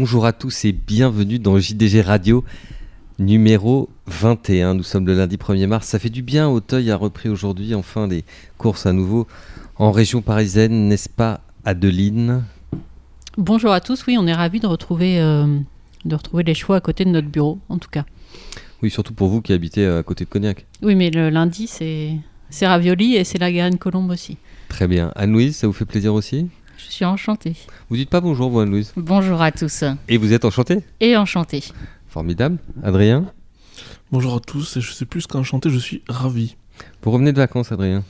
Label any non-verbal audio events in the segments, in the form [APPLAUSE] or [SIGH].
Bonjour à tous et bienvenue dans JDG Radio numéro 21. Nous sommes le lundi 1er mars. Ça fait du bien. Auteuil a repris aujourd'hui enfin les courses à nouveau en région parisienne, n'est-ce pas Adeline? Bonjour à tous. Oui, on est ravis de retrouver, euh, de retrouver les chevaux à côté de notre bureau, en tout cas. Oui, surtout pour vous qui habitez à côté de Cognac. Oui, mais le lundi, c'est ravioli et c'est la graine colombe aussi. Très bien. Anne-Louise, ça vous fait plaisir aussi? Je suis enchantée. Vous dites pas bonjour, vous, Anne-Louise Bonjour à tous. Et vous êtes enchantée Et enchantée. Formidable. Adrien Bonjour à tous, et je sais plus qu'enchanté, je suis ravi. Vous revenez de vacances, Adrien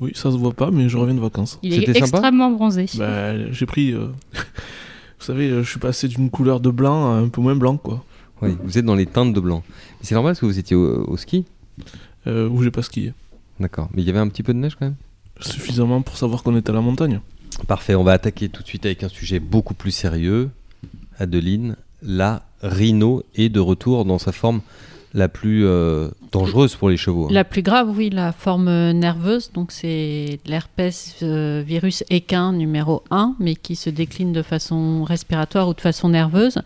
Oui, ça se voit pas, mais je reviens de vacances. Il est extrêmement bronzé. Bah, j'ai pris. euh, [LAUGHS] Vous savez, euh, je suis passé d'une couleur de blanc à un peu moins blanc, quoi. Oui, vous êtes dans les teintes de blanc. C'est normal parce que vous étiez au, au ski Euh, où j'ai pas skié. D'accord. Mais il y avait un petit peu de neige quand même Suffisamment pour savoir qu'on est à la montagne. Parfait, on va attaquer tout de suite avec un sujet beaucoup plus sérieux. Adeline, la rhino est de retour dans sa forme la plus euh, dangereuse pour les chevaux. hein. La plus grave, oui, la forme nerveuse. Donc, c'est l'herpès euh, virus équin numéro 1, mais qui se décline de façon respiratoire ou de façon nerveuse.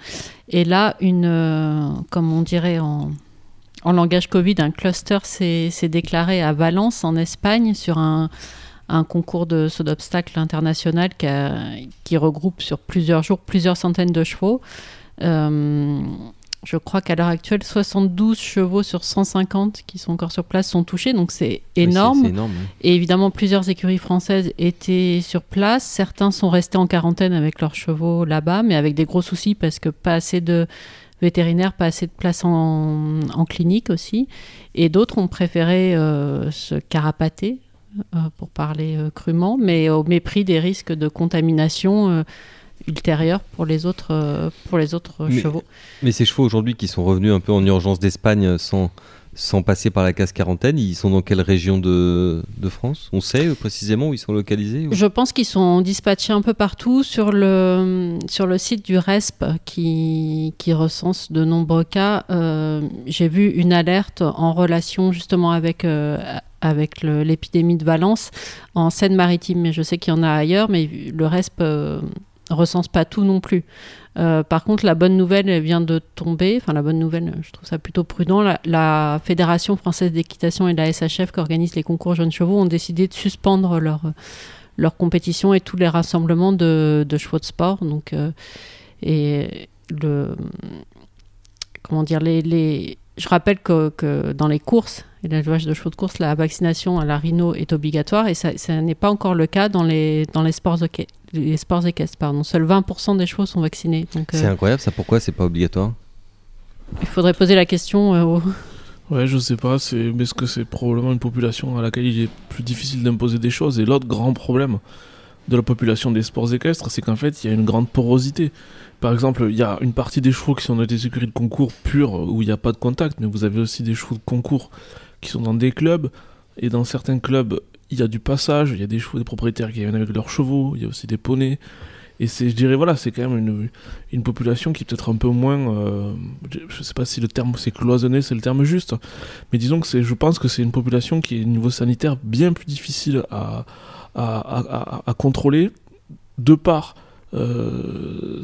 Et là, une, euh, comme on dirait en, langage Covid, un cluster s'est déclaré à Valence, en Espagne, sur un, un concours de saut d'obstacles international qui, a- qui regroupe sur plusieurs jours plusieurs centaines de chevaux. Euh, je crois qu'à l'heure actuelle, 72 chevaux sur 150 qui sont encore sur place sont touchés, donc c'est Oui, énorme. Énorme. oui. Et évidemment, plusieurs écuries françaises étaient sur place. Certains sont restés en quarantaine avec leurs chevaux là-bas, mais avec des gros soucis parce que pas assez de vétérinaires, pas assez de place en, en clinique aussi. Et d'autres ont préféré euh, se carapater, pour parler euh, crûment, mais au mépris des risques de contamination euh, ultérieure pour les autres, euh, pour les autres Mais- chevaux. Mais ces chevaux aujourd'hui qui sont revenus un peu en urgence d'Espagne sans, sans passer par la case quarantaine, ils sont dans quelle région de, de France? On sait euh, précisément où ils sont localisés ou- Je pense qu'ils sont dispatchés un peu partout sur le, sur le site du RESP qui, qui recense de nombreux cas. euh, J'ai vu une alerte en relation justement avec, euh, avec l'épidémie de Valence en Seine-Maritime, mais je sais qu'il y en a ailleurs, mais le RESP euh, recense pas tout non plus. Euh, par contre, la bonne nouvelle elle vient de tomber. Enfin, la bonne nouvelle, je trouve ça plutôt prudent. La, Fédération française d'équitation et la SHF, qui organisent les concours jeunes chevaux, ont décidé de suspendre leur, leur compétition et tous les rassemblements de, chevaux de sport. Donc, euh, et comment dire, les, les, je rappelle que dans les courses et l'élevage de chevaux de course, la vaccination à la rhino est obligatoire et ça, ça n'est pas encore le cas dans les, dans les sports, éque- les sports équestres. Pardon. Seuls 20% des chevaux sont vaccinés. Donc, euh, C'est incroyable, ça pourquoi c'est pas obligatoire? il faudrait poser la question euh, aux- [LAUGHS] Ouais, je sais pas, c'est mais est-ce que c'est probablement une population à laquelle il est plus difficile d'imposer des choses? Et l'autre grand problème de la population des sports équestres, c'est qu'en fait, il y a une grande porosité. Par exemple, il y a une partie des chevaux qui sont dans des écuries de concours pures où il n'y a pas de contact, mais vous avez aussi des chevaux de concours qui sont dans des clubs. Et dans certains clubs, il y a du passage, il y a des chevaux, des propriétaires qui viennent avec leurs chevaux, il y a aussi des poneys. Et c'est, je dirais, voilà, c'est quand même une, une population qui est peut-être un peu moins. euh, je, sais pas si le terme c'est cloisonné, c'est le terme juste. Mais disons que c'est, je pense que c'est une population qui est, au niveau sanitaire, bien plus difficile à, à, à- contrôler, de par euh,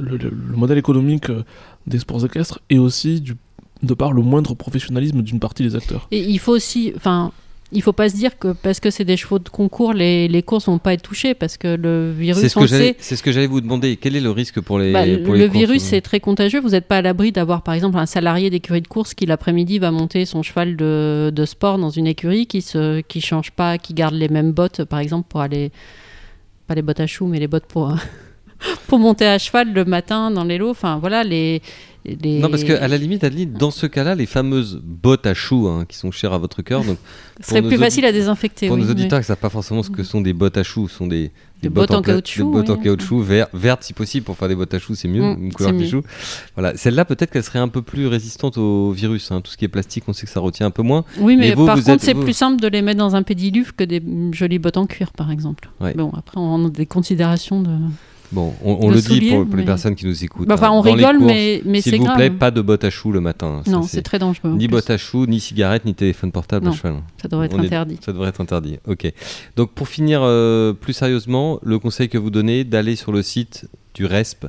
le- le modèle économique euh, des sports équestres et aussi du, de par le moindre professionnalisme d'une partie des acteurs. Et il faut aussi, enfin, il faut pas se dire que parce que c'est des chevaux de concours, les, les courses vont pas être touchées parce que le virus, C'est ce on que sait, c'est ce que j'allais vous demander. Quel est le risque pour les, bah, pour le les courses, virus c'est très contagieux. Vous n'êtes pas à l'abri d'avoir par exemple un salarié d'écurie de course qui l'après-midi va monter son cheval de, de sport dans une écurie qui se qui change pas, qui garde les mêmes bottes par exemple pour aller pas les bottes à choux mais les bottes pour [LAUGHS] pour monter à cheval le matin dans les lots. Enfin voilà les, les... Non, parce qu'à la limite, Adeline, dans ce cas-là, les fameuses bottes à choux hein, qui sont chères à votre cœur, donc ce serait plus facile à désinfecter. pour oui, nos auditeurs qui ne savent pas forcément ce que sont des bottes à choux, ce sont des, Des bottes en caoutchouc, Des bottes en caoutchouc, ver- vertes si possible, pour faire des bottes à choux, c'est mieux, Mm, une couleur qui. Voilà, celle-là, peut-être qu'elle serait un peu plus résistante au virus. hein. Tout ce qui est plastique, on sait que ça retient un peu moins. Oui, mais, Mais vous, par vous contre, êtes- c'est vous- plus simple de les mettre dans un pédiluve que des jolies bottes en cuir, par exemple. Ouais. Bon, après, on a des considérations de. Bon, on, on Le dit pour, les personnes qui nous écoutent. Bah, Enfin, hein. on rigole, courses, mais, mais S'il c'est vous grave. plaît, pas de bottes à choux le matin. Ça, non, c'est- c'est très dangereux. Ni bottes à choux, ni cigarettes, ni téléphone portable à cheval. Ça devrait être On est- interdit. Ça devrait être interdit. Ok. Donc pour finir euh, plus sérieusement, le conseil que vous donnez, d'aller sur le site du RESP,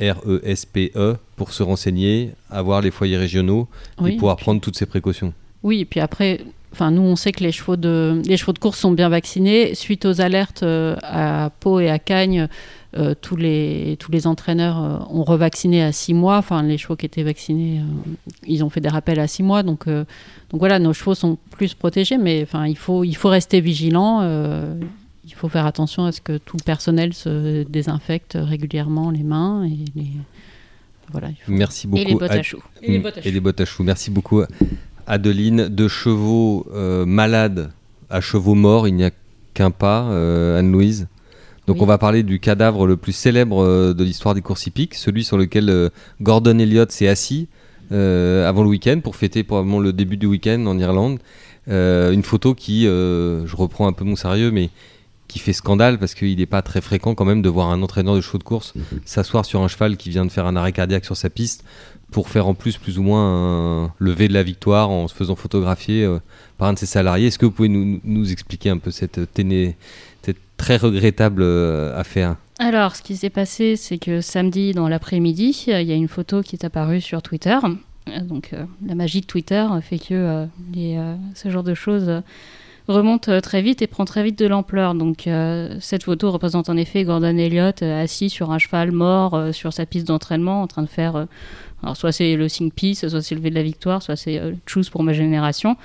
R-E-S-P-E, E, pour se renseigner, avoir les foyers régionaux Oui. et pouvoir prendre toutes ces précautions. Oui, et puis après, enfin, nous, on sait que les chevaux, de, les chevaux de course sont bien vaccinés. Suite aux alertes euh, à Pau et à Cagnes, euh, tous, les, tous les entraîneurs euh, ont revacciné à six mois. Enfin, les chevaux qui étaient vaccinés, euh, ils ont fait des rappels à six mois. Donc, euh, donc voilà, nos chevaux sont plus protégés, mais enfin, il, faut, il faut rester vigilant. euh, il faut faire attention à ce que tout le personnel se désinfecte régulièrement les mains et les. Voilà. Merci beaucoup. Et les bottes à choux. Et les Mm, bottes à et les bottes à choux. Merci beaucoup, Adeline. De chevaux euh, malades à chevaux morts, il n'y a qu'un pas, euh, Anne-Louise? Donc Oui. on va parler du cadavre le plus célèbre euh, de l'histoire des courses hippiques, celui sur lequel euh, Gordon Elliott s'est assis euh, avant le week-end pour fêter probablement le début du week-end en Irlande. Euh, une photo qui, euh, je reprends un peu mon sérieux, mais qui fait scandale parce qu'il n'est pas très fréquent quand même de voir un entraîneur de chevaux de course s'asseoir sur un cheval qui vient de faire un arrêt cardiaque sur sa piste pour faire en plus plus ou moins un lever de la victoire en se faisant photographier euh, par un de ses salariés. Est-ce que vous pouvez nous, expliquer un peu cette, cette très regrettable euh, affaire? Alors, ce qui s'est passé, c'est que samedi dans l'après-midi, euh, il y a une photo qui est apparue sur Twitter. Euh, Donc, euh, la magie de Twitter fait que euh, euh, ce genre de choses euh, remonte euh, très vite et prend très vite de l'ampleur. Donc, euh, cette photo représente en effet Gordon Elliott euh, assis sur un cheval mort sur sa piste d'entraînement en train de faire. soit c'est le Sing Peace, soit c'est le lever de la victoire, soit c'est Choose pour ma génération.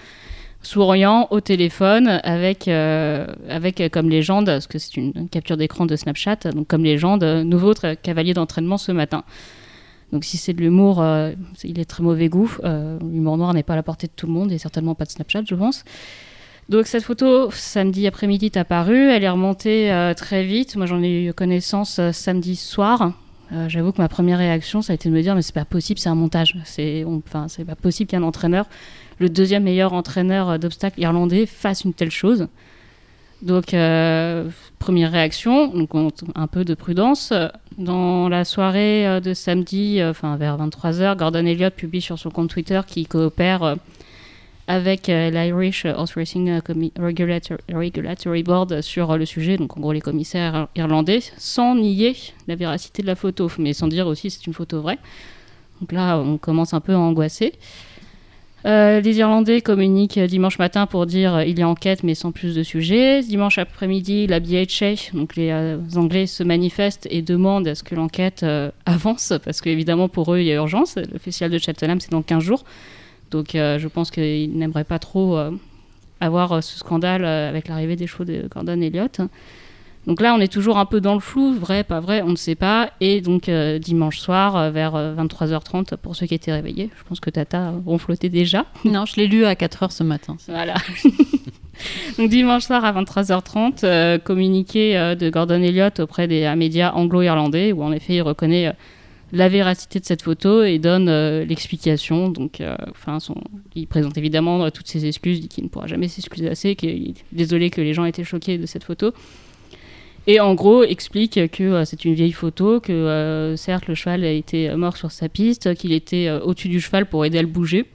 Souriant au téléphone avec, avec comme légende, parce que c'est une, capture d'écran de Snapchat, donc comme légende, nouveau cavalier d'entraînement ce matin. Donc si c'est de l'humour, il est très mauvais goût. L'humour noir n'est pas à la portée de tout le monde et certainement pas de Snapchat, je pense. Donc cette photo, samedi après-midi, est apparue. Elle est remontée euh, très vite. Moi, j'en ai eu connaissance euh, samedi soir. Euh, J'avoue que ma première réaction, ça a été de me dire, mais c'est pas possible, c'est un montage. C'est, enfin, c'est pas possible qu'un entraîneur, le deuxième meilleur entraîneur d'obstacles irlandais, fasse une telle chose. Donc, première réaction, donc on- un peu de prudence. Dans la soirée de samedi, enfin vers 23h, Gordon Elliott publie sur son compte Twitter qu'il coopère avec euh, l'Irish Horse Racing euh, Regulatory Board sur le sujet, donc en gros les commissaires irlandais, sans nier la véracité de la photo, mais sans dire aussi c'est une photo vraie. Donc là, on commence un peu à angoisser. Euh, les Irlandais communiquent dimanche matin pour dire euh, il y a enquête mais sans plus de sujets. Dimanche après-midi, la BHA, donc les Anglais se manifestent et demandent à ce que l'enquête avance parce qu'évidemment pour eux il y a urgence. Le festival de Cheltenham c'est dans 15 jours. Donc euh, je pense qu'ils n'aimeraient pas trop euh, avoir euh, ce scandale avec l'arrivée des chevaux de Gordon Elliott. Donc là, on est toujours un peu dans le flou, vrai, pas vrai, on ne sait pas. Et donc euh, dimanche soir, euh, vers euh, 23h30, pour ceux qui étaient réveillés, je pense que Tata ronflotait déjà. [LAUGHS] Non, je l'ai lu à 4 heures ce matin. Voilà. [LAUGHS] donc dimanche soir à 23h30, euh, communiqué de Gordon Elliott auprès des médias anglo-irlandais, où en effet il reconnaît la véracité de cette photo et donne euh, l'explication. Donc, euh, enfin, il présente évidemment euh, toutes ses excuses, dit qu'il ne pourra jamais s'excuser assez, qu'il est désolé que les gens aient été choqués de cette photo. Et en gros, explique que c'est une vieille photo, que certes le cheval a été mort sur sa piste, qu'il était au-dessus du cheval pour aider à le bouger.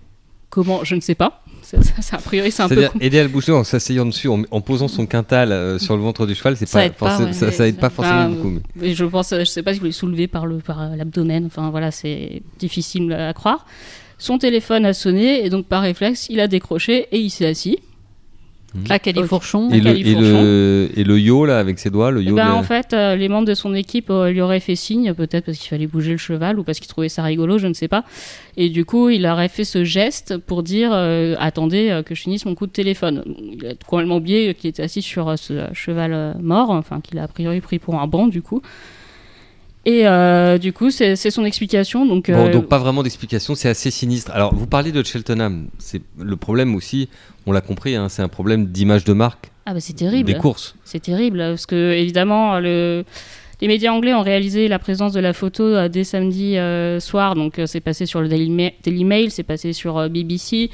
Comment Je ne sais pas. Ça, ça- ça, a priori, c'est un peu. Aider à le bouger en s'asseyant dessus, en, en posant son quintal euh, sur le ventre du cheval, c'est Ça pas, aide pas, ouais. ça, aide pas Enfin, forcément beaucoup. mais- je pense, je sais pas si vous les soulevez par le par euh, l'abdomen. Enfin voilà, c'est difficile à croire. Son téléphone a sonné et donc par réflexe, il a décroché et il s'est assis. À Califourchon. Et le, et, le, et le yo là avec ses doigts, le Eh yo. ben, de- En fait, euh, les membres de son équipe euh, lui auraient fait signe, peut-être parce qu'il fallait bouger le cheval ou parce qu'ils trouvaient ça rigolo, je ne sais pas. Et du coup, il aurait fait ce geste pour dire euh, attendez euh, que je finisse mon coup de téléphone. Il a complètement oublié qu'il était assis sur euh, ce cheval euh, mort, enfin qu'il a a priori pris pour un banc du coup. Et euh, du coup, c'est son explication. Donc, Bon, euh, donc pas vraiment d'explication, c'est assez sinistre. Alors, vous parlez de Cheltenham, c'est le problème aussi, on l'a compris, hein, c'est un problème d'image de marque ah bah, c'est terrible. des courses. C'est terrible parce que évidemment le les médias anglais ont réalisé la présence de la photo euh, dès samedi euh, soir, donc euh, c'est passé sur le Daily, Ma- Daily Mail, c'est passé sur euh, BBC,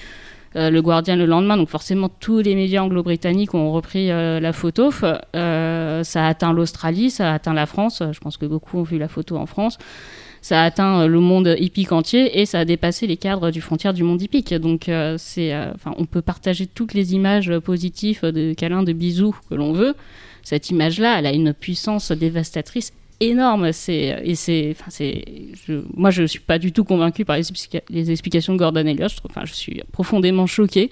euh, le Guardian le lendemain, donc forcément tous les médias anglo-britanniques ont repris euh, la photo. Euh, ça a atteint l'Australie, ça a atteint la France, je pense que beaucoup ont vu la photo en France. Ça a atteint euh, le monde hippique entier et ça a dépassé les cadres du frontière du monde hippique. Donc, euh, on peut partager toutes les images positives de câlins, de bisous que l'on veut. Cette image-là, elle a une puissance dévastatrice énorme. C'est je, moi je suis pas du tout convaincu par les, explications de Gordon Elliott. Je, je suis profondément choqué.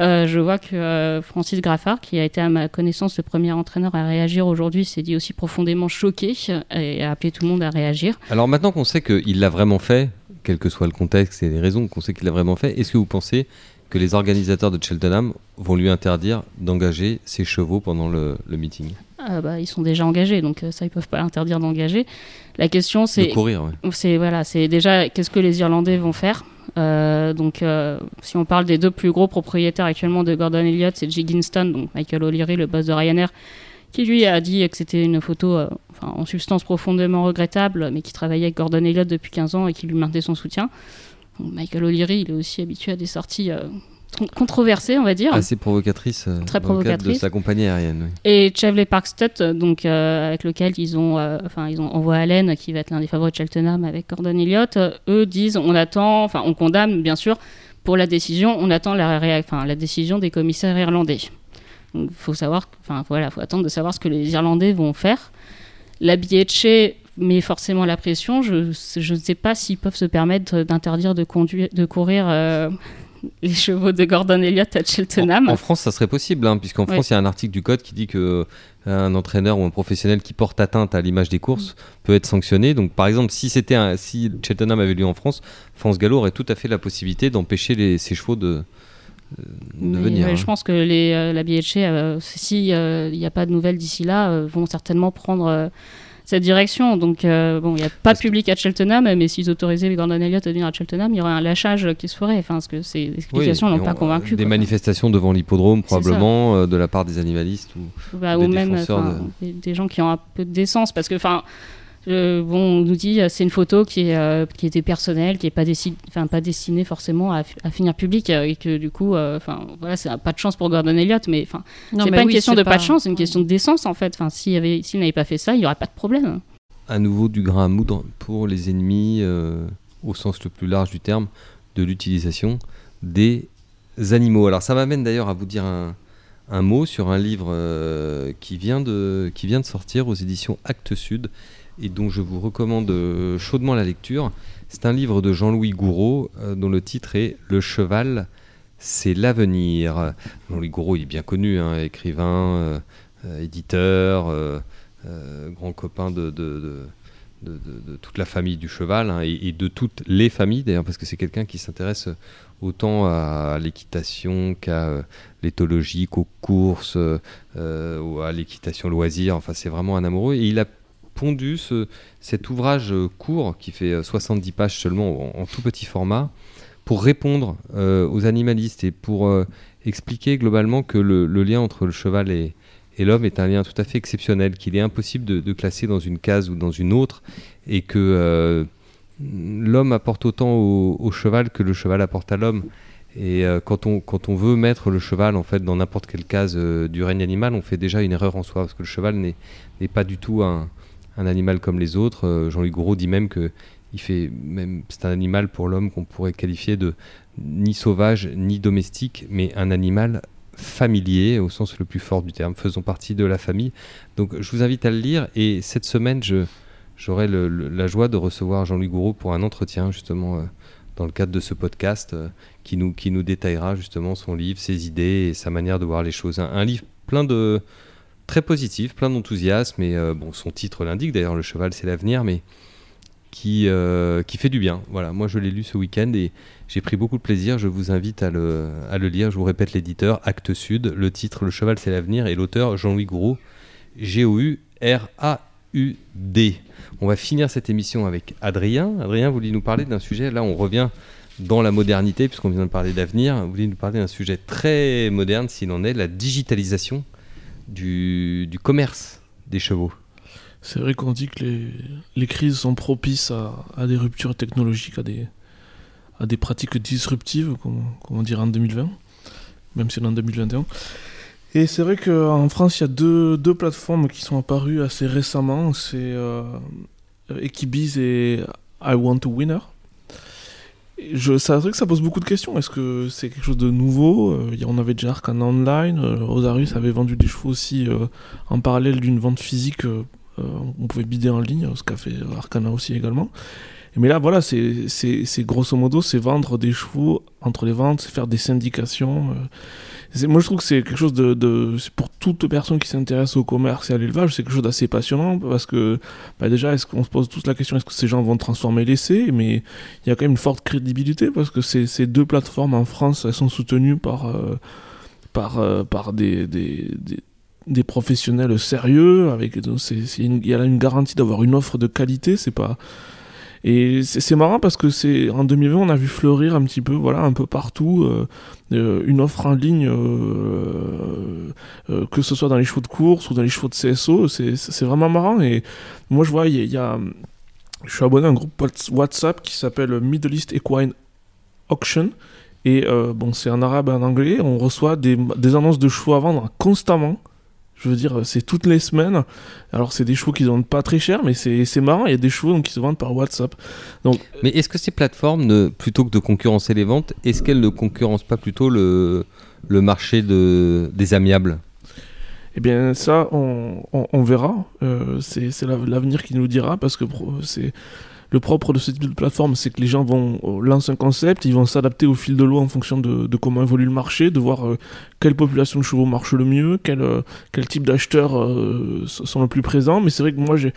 Euh, je vois que euh, Francis Graffard, qui a été à ma connaissance le premier entraîneur à réagir aujourd'hui, s'est dit aussi profondément choqué et a appelé tout le monde à réagir. Alors maintenant qu'on sait qu'il l'a vraiment fait, quel que soit le contexte et les raisons qu'on sait qu'il l'a vraiment fait, est-ce que vous pensez que les organisateurs de Cheltenham vont lui interdire d'engager ses chevaux pendant le, meeting? Ah bah, Ils sont déjà engagés, donc euh, ça, ils peuvent pas interdire d'engager. La question, c'est. De courir, C'est voilà, c'est déjà qu'est-ce que les Irlandais vont faire? euh, donc, euh, si on parle des deux plus gros propriétaires actuellement de Gordon Elliott, c'est Jig donc Michael O'Leary, le boss de Ryanair, qui lui a dit que c'était une photo en substance profondément regrettable, mais qui travaillait avec Gordon Elliott depuis 15 ans et qui lui maintenait son soutien. Michael O'Leary, il est aussi habitué à des sorties euh, controversées, on va dire. Assez provocatrice. Euh, Très provocatrice. de sa compagnie aérienne. Et Chevley Parkstead, donc euh, avec lequel ils ont, enfin ils ont envoyé Allen, qui va être l'un des favoris de Cheltenham avec Gordon Elliott. eux disent, on attend, enfin on condamne bien sûr pour la décision, on attend la, la décision des commissaires irlandais. Il faut savoir, enfin voilà, faut attendre de savoir ce que les Irlandais vont faire. La BHA mais forcément la pression. Je, je ne sais pas s'ils peuvent se permettre d'interdire de, conduire, de courir euh, les chevaux de Gordon Elliott à Cheltenham. En, France, ça serait possible, hein, puisqu'en France, il y a un article du code qui dit que euh, un entraîneur ou un professionnel qui porte atteinte à l'image des courses peut être sanctionné. Donc, par exemple, si c'était si Cheltenham avait lieu en France, France Gallo aurait tout à fait la possibilité d'empêcher ses chevaux de, de venir. Je hein. pense que les, euh, la BHC, s'il n'y a pas de nouvelles d'ici là, vont certainement prendre cette direction. Donc, euh, bon, il n'y a pas de public à Cheltenham, mais s'ils autorisaient Gordon Elliott à venir à Cheltenham, il y aurait un lâchage qui se ferait. Enfin, parce que ces explications n'ont pas convaincu. Des manifestations devant l'hippodrome, probablement, euh, de la part des animalistes ou, bah, ou même des, gens qui ont un peu de décence. Parce que, enfin euh, bon, on nous dit c'est une photo qui, est, euh, qui était personnelle, qui n'est pas, enfin, pas destinée forcément à, finir public euh, et que du coup, enfin voilà, c'est pas de chance pour Gordon Elliott, mais enfin, c'est pas une question de pas... de chance, c'est une question de décence en fait. Enfin, s'il n'avait pas fait ça, il n'y aurait pas de problème. À nouveau du grain à moudre pour les ennemis, au sens le plus large du terme, de l'utilisation des animaux. Alors ça m'amène d'ailleurs à vous dire un, un mot sur un livre qui, vient de, qui vient de sortir aux éditions Actes Sud et dont je vous recommande euh, chaudement la lecture. C'est un livre de Jean-Louis Gouraud euh, dont le titre est Le cheval, c'est l'avenir. Jean-Louis Gouraud, il est bien connu, hein, écrivain, euh, éditeur, grand copain de, toute la famille du cheval hein, et, de toutes les familles d'ailleurs, parce que c'est quelqu'un qui s'intéresse autant à, l'équitation qu'à l'éthologie, qu'aux courses, ou à l'équitation loisir. Enfin, c'est vraiment un amoureux. Et il a pondu cet ouvrage euh, court qui fait 70 euh, pages seulement en, tout petit format pour répondre euh, aux animalistes et pour expliquer globalement que le, lien entre le cheval et, l'homme est un lien tout à fait exceptionnel, qu'il est impossible de, classer dans une case ou dans une autre et que l'homme apporte autant au, cheval que le cheval apporte à l'homme. Et quand, on, quand on veut mettre le cheval en fait dans n'importe quelle case du règne animal, on fait déjà une erreur en soi parce que le cheval n'est pas du tout un, un animal comme les autres. Euh, Jean-Luc Gros dit même que c'est un animal pour l'homme qu'on pourrait qualifier de ni sauvage ni domestique, mais un animal familier au sens le plus fort du terme, faisant partie de la famille. Donc je vous invite à le lire et cette semaine j'aurai la joie de recevoir Jean-Louis Gouraud pour un entretien justement euh, dans le cadre de ce podcast euh, qui, nous, qui nous détaillera justement son livre, ses idées et sa manière de voir les choses. un livre plein de, très positif, plein d'enthousiasme, et euh, bon, son titre l'indique d'ailleurs, Le cheval c'est l'avenir, mais qui, euh, qui fait du bien. Voilà, moi je l'ai lu ce week-end et j'ai pris beaucoup de plaisir. Je vous invite à le, lire. Je vous répète l'éditeur, Actes Sud, le titre Le cheval c'est l'avenir, et l'auteur Jean-Louis Gouraud, G-O-U-R-A-U-D. On va finir cette émission avec Adrien. Adrien, vous voulez nous parler d'un sujet, là on revient dans la modernité, puisqu'on vient de parler d'avenir, vous voulez nous parler d'un sujet très moderne, s'il en est, la digitalisation du, commerce des chevaux. C'est vrai qu'on dit que les, les, crises sont propices à, des ruptures technologiques, à des, à des pratiques disruptives, comme, on dirait en 2020, même si on est en 2021. Et c'est vrai qu'en France, il y a deux, deux, plateformes qui sont apparues assez récemment. C'est euh, Equibiz et I Want a Winner. Je, c'est vrai que ça pose beaucoup de questions. Est-ce que c'est quelque chose de nouveau? Euh, On avait déjà en online. Euh, Rosarius avait vendu des chevaux aussi euh, en parallèle d'une vente physique on pouvait bider en ligne, ce qu'a fait Arcana aussi également. Mais là, voilà, c'est grosso modo, c'est vendre des chevaux entre les ventes, c'est faire des syndications. Euh. Moi, je trouve que c'est quelque chose de, pour toute personne qui s'intéresse au commerce et à l'élevage, c'est quelque chose d'assez passionnant parce que bah déjà, est-ce qu'on se pose tous la question, est-ce que ces gens vont transformer l'essai Mais il y a quand même une forte crédibilité parce que ces, deux plateformes en France, elles sont soutenues par, euh, par, euh, des, des, professionnels sérieux avec il y a une garantie d'avoir une offre de qualité c'est pas et c'est marrant parce que c'est en 2020, on a vu fleurir un petit peu, voilà, un peu partout, euh, euh, une offre en ligne, euh, que ce soit dans les chevaux de course ou dans les chevaux de CSO. C'est vraiment marrant. Et moi, je vois, il y, a, je suis abonné à un groupe WhatsApp qui s'appelle Middle East Equine Auction. Et bon, c'est en arabe et en anglais. On reçoit des, des annonces de chevaux à vendre constamment. Je veux dire, c'est toutes les semaines. Alors, c'est des chevaux qui ne vendent pas très cher, mais c'est marrant. Il y a des chevaux donc, qui se vendent par WhatsApp. Donc, mais est-ce que ces plateformes, ne, plutôt que de concurrencer les ventes, est-ce qu'elles ne concurrencent pas plutôt le, le marché de, des amiables? Eh bien, ça, on, on, verra. Euh, c'est l'avenir qui nous dira, parce que c'est le propre de ce type de plateforme, c'est que les gens vont euh, lancer un concept, ils vont s'adapter au fil de l'eau en fonction de, comment évolue le marché, de voir euh, quelle population de chevaux marche le mieux, quel, euh, quel type d'acheteurs sont le plus présents. Mais c'est vrai que moi, j'ai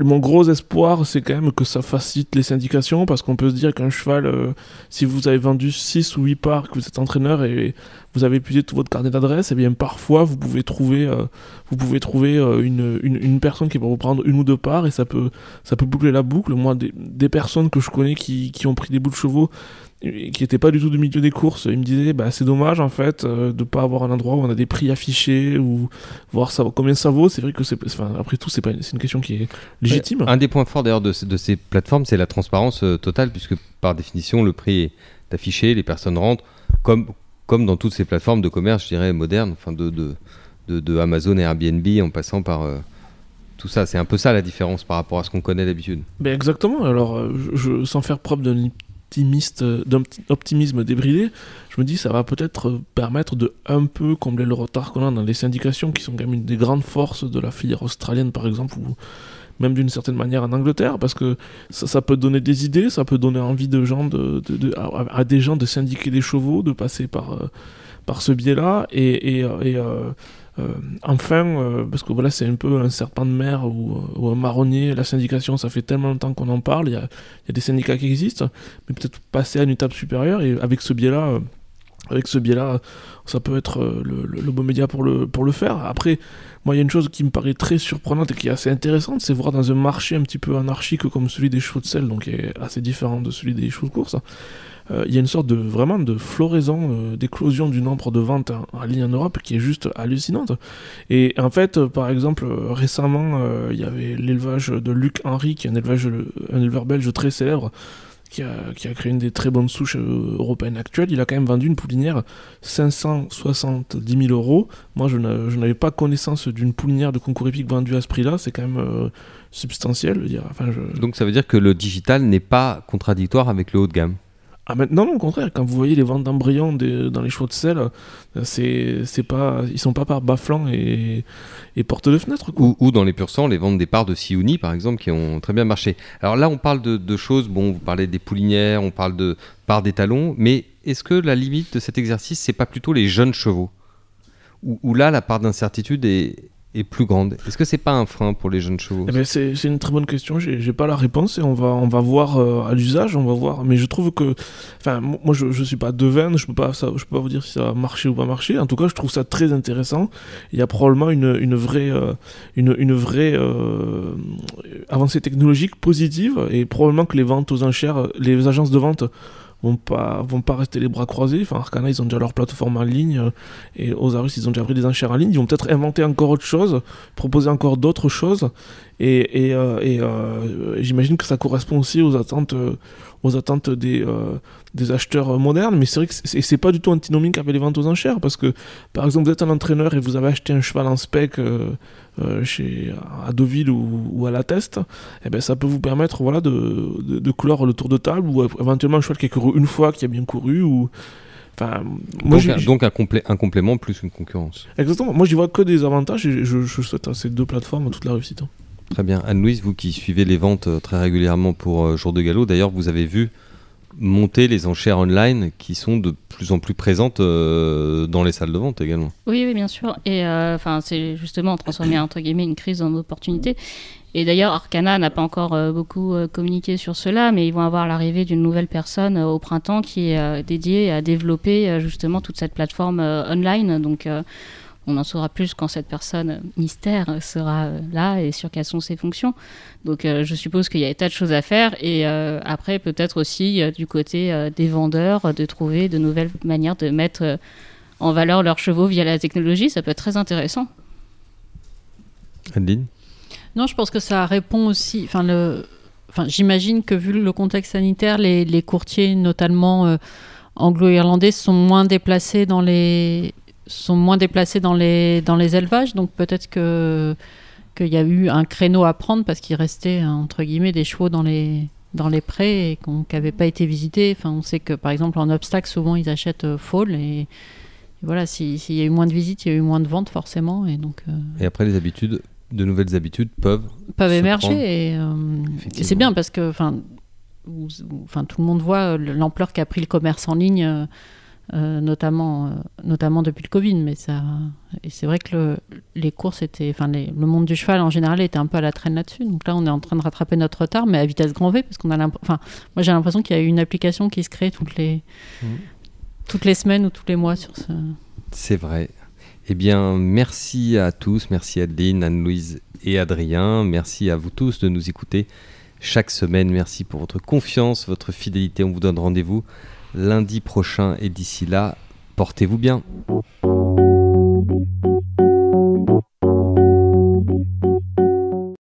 mon gros espoir, c'est quand même que ça facilite les syndications, parce qu'on peut se dire qu'un cheval, si vous avez vendu 6 ou 8 parts, que vous êtes entraîneur et vous avez épuisé tout votre carnet d'adresse, et eh bien parfois vous pouvez trouver, euh, vous pouvez trouver euh, une, personne qui va vous prendre une ou deux parts et ça peut, ça peut boucler la boucle. Moi, des, des personnes que je connais qui, qui ont pris des bouts de chevaux qui n'étaient pas du tout du milieu des courses, ils me disaient bah, c'est dommage en fait euh, de pas avoir un endroit où on a des prix affichés ou voir ça, combien ça vaut. C'est vrai que c'est, enfin, après tout, c'est, pas, c'est une question qui est légitime. un des points forts d'ailleurs de, de ces plateformes, c'est la transparence totale, puisque par définition, le prix est affiché, les personnes rentrent, comme, comme dans toutes ces plateformes de commerce, je dirais, modernes, enfin de, de, de, Amazon et Airbnb en passant par euh, tout ça. C'est un peu ça la différence par rapport à ce qu'on connaît d'habitude. Ben exactement. Alors, euh, je, sans faire preuve d'un optimisme débridé, je me dis ça va peut-être permettre de un peu combler le retard qu'on a dans les syndications qui sont quand même une des grandes forces de la filière australienne par exemple où même d'une certaine manière en Angleterre, parce que ça, peut donner des idées, ça peut donner envie de gens de, à, des gens de syndiquer des chevaux, de passer par, euh, par ce biais-là, et, euh, euh, enfin, parce que voilà, c'est un peu un serpent de mer ou, un marronnier, la syndication, ça fait tellement longtemps qu'on en parle, il y a, des syndicats qui existent, mais peut-être passer à une étape supérieure, et avec ce biais-là avec ce biais-là, ça peut être le, le, bon média pour le, pour le faire. Après, moi, il y a une chose qui me paraît très surprenante et qui est assez intéressante, c'est voir dans un marché un petit peu anarchique comme celui des chevaux de sel, donc qui est assez différent de celui des chevaux de course. Euh, il y a une sorte de vraiment de floraison, euh, d'éclosion du nombre de ventes en, ligne en Europe qui est juste hallucinante. Et en fait, euh, par exemple, récemment, il y avait l'élevage de Luc Henry, qui est un, élevage, un éleveur belge très célèbre, qui a, créé une des très bonnes souches européennes actuelles, il a quand même vendu une poulinière 570 000 euros. Moi, je n'avais pas connaissance d'une poulinière de concours épique vendue à ce prix-là. C'est quand même substantiel. Enfin, Donc ça veut dire que le digital n'est pas contradictoire avec le haut de gamme ah, non, au contraire, quand vous voyez les ventes d'embryons dans les chevaux de sel, c'est, c'est pas, ils sont pas par bas-flanc et, et porte de fenêtre. Ou, dans les pur sang, les ventes des parts de Siouni, par exemple, qui ont très bien marché. Alors là, on parle de, choses, bon, vous parlez des poulinières, on parle de parts des talons, mais est-ce que la limite de cet exercice, c'est pas plutôt les jeunes chevaux? Où là, la part d'incertitude est, est plus grande. Est-ce que c'est pas un frein pour les jeunes chevaux eh ben, c'est, une très bonne question. J'ai, pas la réponse et on va, on va voir euh, à l'usage, on va voir. Mais je trouve que, enfin, moi je, je suis pas devin, je peux pas, ça, je peux pas vous dire si ça va marcher ou pas marcher. En tout cas, je trouve ça très intéressant. Il y a probablement une, une vraie, euh, une, une, vraie euh, avancée technologique positive et probablement que les ventes aux enchères, les agences de vente vont pas, vont pas rester les bras croisés. Enfin, Arcana, ils ont déjà leur plateforme en ligne, euh, et Osiris, ils ont déjà pris des enchères en ligne. Ils vont peut-être inventer encore autre chose, proposer encore d'autres choses, et, et, euh, et euh, j'imagine que ça correspond aussi aux attentes, aux attentes des, des acheteurs modernes. Mais c'est vrai que c'est pas du tout antinomique avec les ventes aux enchères, parce que, par exemple, vous êtes un entraîneur et vous avez acheté un cheval en spec euh, chez, à Deauville ou, à la Teste, eh ben, ça peut vous permettre voilà, de, de, clore le tour de table ou éventuellement un cheval qui a couru une fois, qui a bien couru ou Enfin, moi, donc, donc un, complé- un complément plus une concurrence. Exactement. Moi, j'y vois que des avantages et je, je souhaite à ces deux plateformes toute la réussite. Très bien. Anne-Louise, vous qui suivez les ventes euh, très régulièrement pour euh, Jour de Galop, d'ailleurs, vous avez vu monter les enchères online qui sont de plus en plus présentes euh, dans les salles de vente également. Oui, bien sûr. Et c'est justement transformer entre guillemets une crise en opportunité. Et d'ailleurs, Arcana n'a pas encore beaucoup communiqué sur cela, mais ils vont avoir l'arrivée d'une nouvelle personne au printemps qui est dédiée à développer justement toute cette plateforme online. Donc, on en saura plus quand cette personne euh, mystère euh, sera euh, là et sur quelles sont ses fonctions. Donc, euh, je suppose qu'il y a des tas de choses à faire. Et euh, après, peut-être aussi euh, du côté euh, des vendeurs, de trouver de nouvelles manières de mettre euh, en valeur leurs chevaux via la technologie. Ça peut être très intéressant. Adeline? Non, je pense que ça répond aussi. Enfin, le, enfin, j'imagine que vu le contexte sanitaire, les, les courtiers, notamment euh, anglo-irlandais, sont moins déplacés dans les sont moins déplacés dans les dans les élevages. Donc peut-être que qu'il y a eu un créneau à prendre parce qu'il restait entre guillemets des chevaux dans les dans les prés et qu'on- qui n'avaient pas été visités. Enfin, on sait que par exemple en obstacle, souvent ils achètent euh, et, et voilà, si- s'il y a eu moins de visites, il y a eu moins de ventes forcément et donc. euh, Et après, les habitudes, de nouvelles habitudes peuvent. peuvent émerger prendre. et, euh, et c'est bien parce que enfin enfin tout le monde voit euh, l'ampleur qu'a pris le commerce en ligne euh, notamment euh, notamment depuis le Covid mais ça et c'est vrai que le- les courses étaient enfin le monde du cheval en général était un peu à la traîne là-dessus donc là on est en train de rattraper notre retard mais à vitesse grand V parce qu'on a enfin moi j'ai l'impression qu'il y a une application qui se crée toutes les Mhm. toutes les semaines ou tous les mois sur ce C'est vrai. Eh bien, merci à tous. Merci Adeline, Anne-Louise et Adrien. Merci à vous tous de nous écouter chaque semaine. Merci pour votre confiance, votre fidélité. On vous donne rendez-vous lundi prochain. Et d'ici là, portez-vous bien.